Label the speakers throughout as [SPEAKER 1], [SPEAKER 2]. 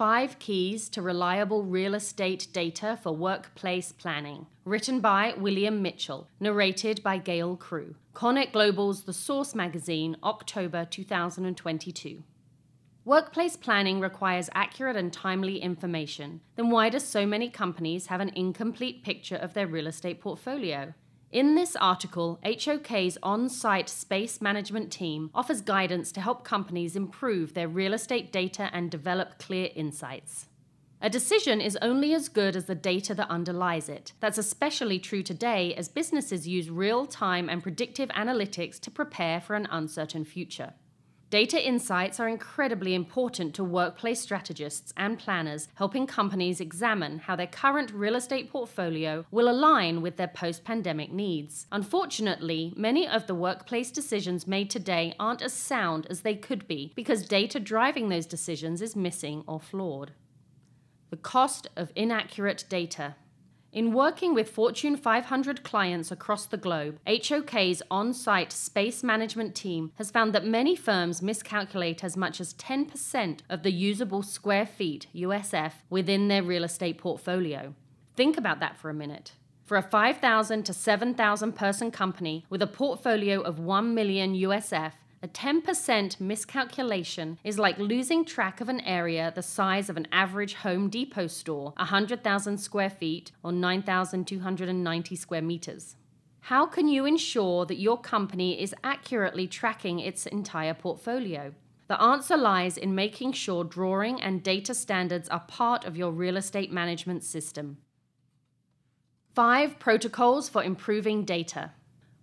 [SPEAKER 1] Five Keys to Reliable Real Estate Data for Workplace Planning. Written by William Mitchell. Narrated by Gail Crew. CoreNet Global's The Source magazine, October 2022. Workplace planning requires accurate and timely information. Then why do so many companies have an incomplete picture of their real estate portfolio? In this article, HOK's on site space management team offers guidance to help companies improve their real estate data and develop clear insights. A decision is only as good as the data that underlies it. That's especially true today as businesses use real time and predictive analytics to prepare for an uncertain future. Data insights are incredibly important to workplace strategists and planners, helping companies examine how their current real estate portfolio will align with their post pandemic needs. Unfortunately, many of the workplace decisions made today aren't as sound as they could be because data driving those decisions is missing or flawed. The cost of inaccurate data. In working with Fortune 500 clients across the globe, HOK's on site space management team has found that many firms miscalculate as much as 10% of the usable square feet USF within their real estate portfolio. Think about that for a minute. For a 5,000 to 7,000 person company with a portfolio of 1 million USF, a 10% miscalculation is like losing track of an area the size of an average Home Depot store, 100,000 square feet or 9,290 square meters. How can you ensure that your company is accurately tracking its entire portfolio? The answer lies in making sure drawing and data standards are part of your real estate management system. Five protocols for improving data.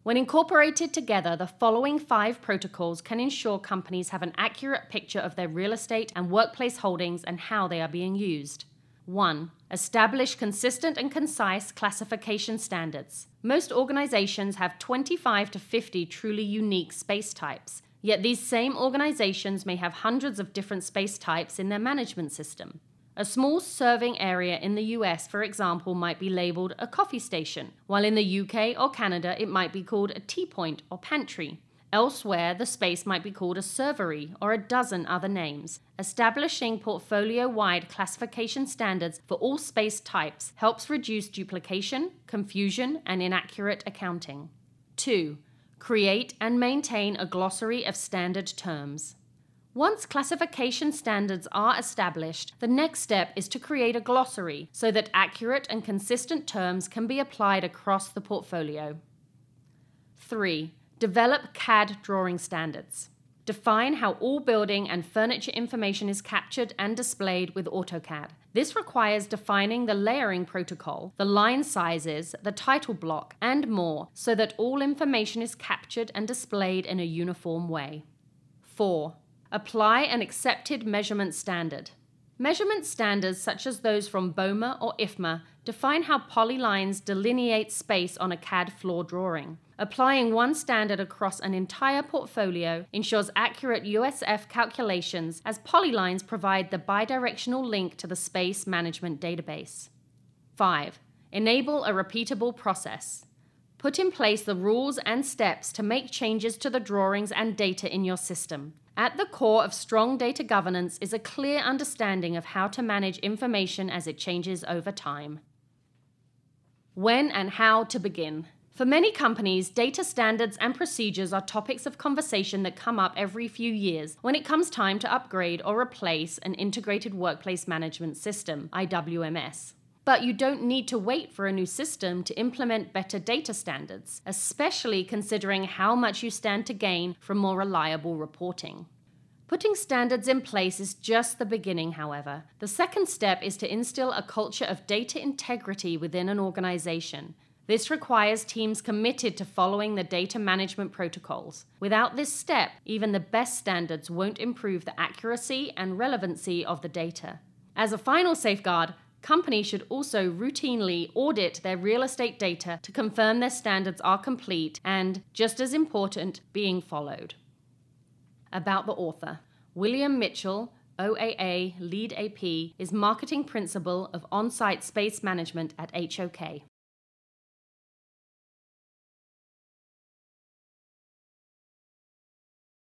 [SPEAKER 1] When incorporated together, the following five protocols can ensure companies have an accurate picture of their real estate and workplace holdings and how they are being used. 1. Establish consistent and concise classification standards. Most organizations have 25 to 50 truly unique space types, yet these same organizations may have hundreds of different space types in their management system. A small serving area in the US, for example, might be labeled a coffee station, while in the UK or Canada it might be called a tea point or pantry. Elsewhere, the space might be called a servery or a dozen other names. Establishing portfolio wide classification standards for all space types helps reduce duplication, confusion, and inaccurate accounting. 2. Create and maintain a glossary of standard terms. Once classification standards are established, the next step is to create a glossary so that accurate and consistent terms can be applied across the portfolio. 3. Develop CAD drawing standards. Define how all building and furniture information is captured and displayed with AutoCAD. This requires defining the layering protocol, the line sizes, the title block, and more so that all information is captured and displayed in a uniform way. 4. Apply an accepted measurement standard. Measurement standards, such as those from BOMA or IFMA, define how polylines delineate space on a CAD floor drawing. Applying one standard across an entire portfolio ensures accurate USF calculations as polylines provide the bidirectional link to the space management database. 5. Enable a repeatable process. Put in place the rules and steps to make changes to the drawings and data in your system. At the core of strong data governance is a clear understanding of how to manage information as it changes over time. When and how to begin. For many companies, data standards and procedures are topics of conversation that come up every few years when it comes time to upgrade or replace an integrated workplace management system, IWMS. But you don't need to wait for a new system to implement better data standards, especially considering how much you stand to gain from more reliable reporting. Putting standards in place is just the beginning, however. The second step is to instill a culture of data integrity within an organization. This requires teams committed to following the data management protocols. Without this step, even the best standards won't improve the accuracy and relevancy of the data. As a final safeguard, Companies should also routinely audit their real estate data to confirm their standards are complete and, just as important, being followed. About the author William Mitchell, OAA LEED AP, is Marketing Principal of On Site Space Management at HOK.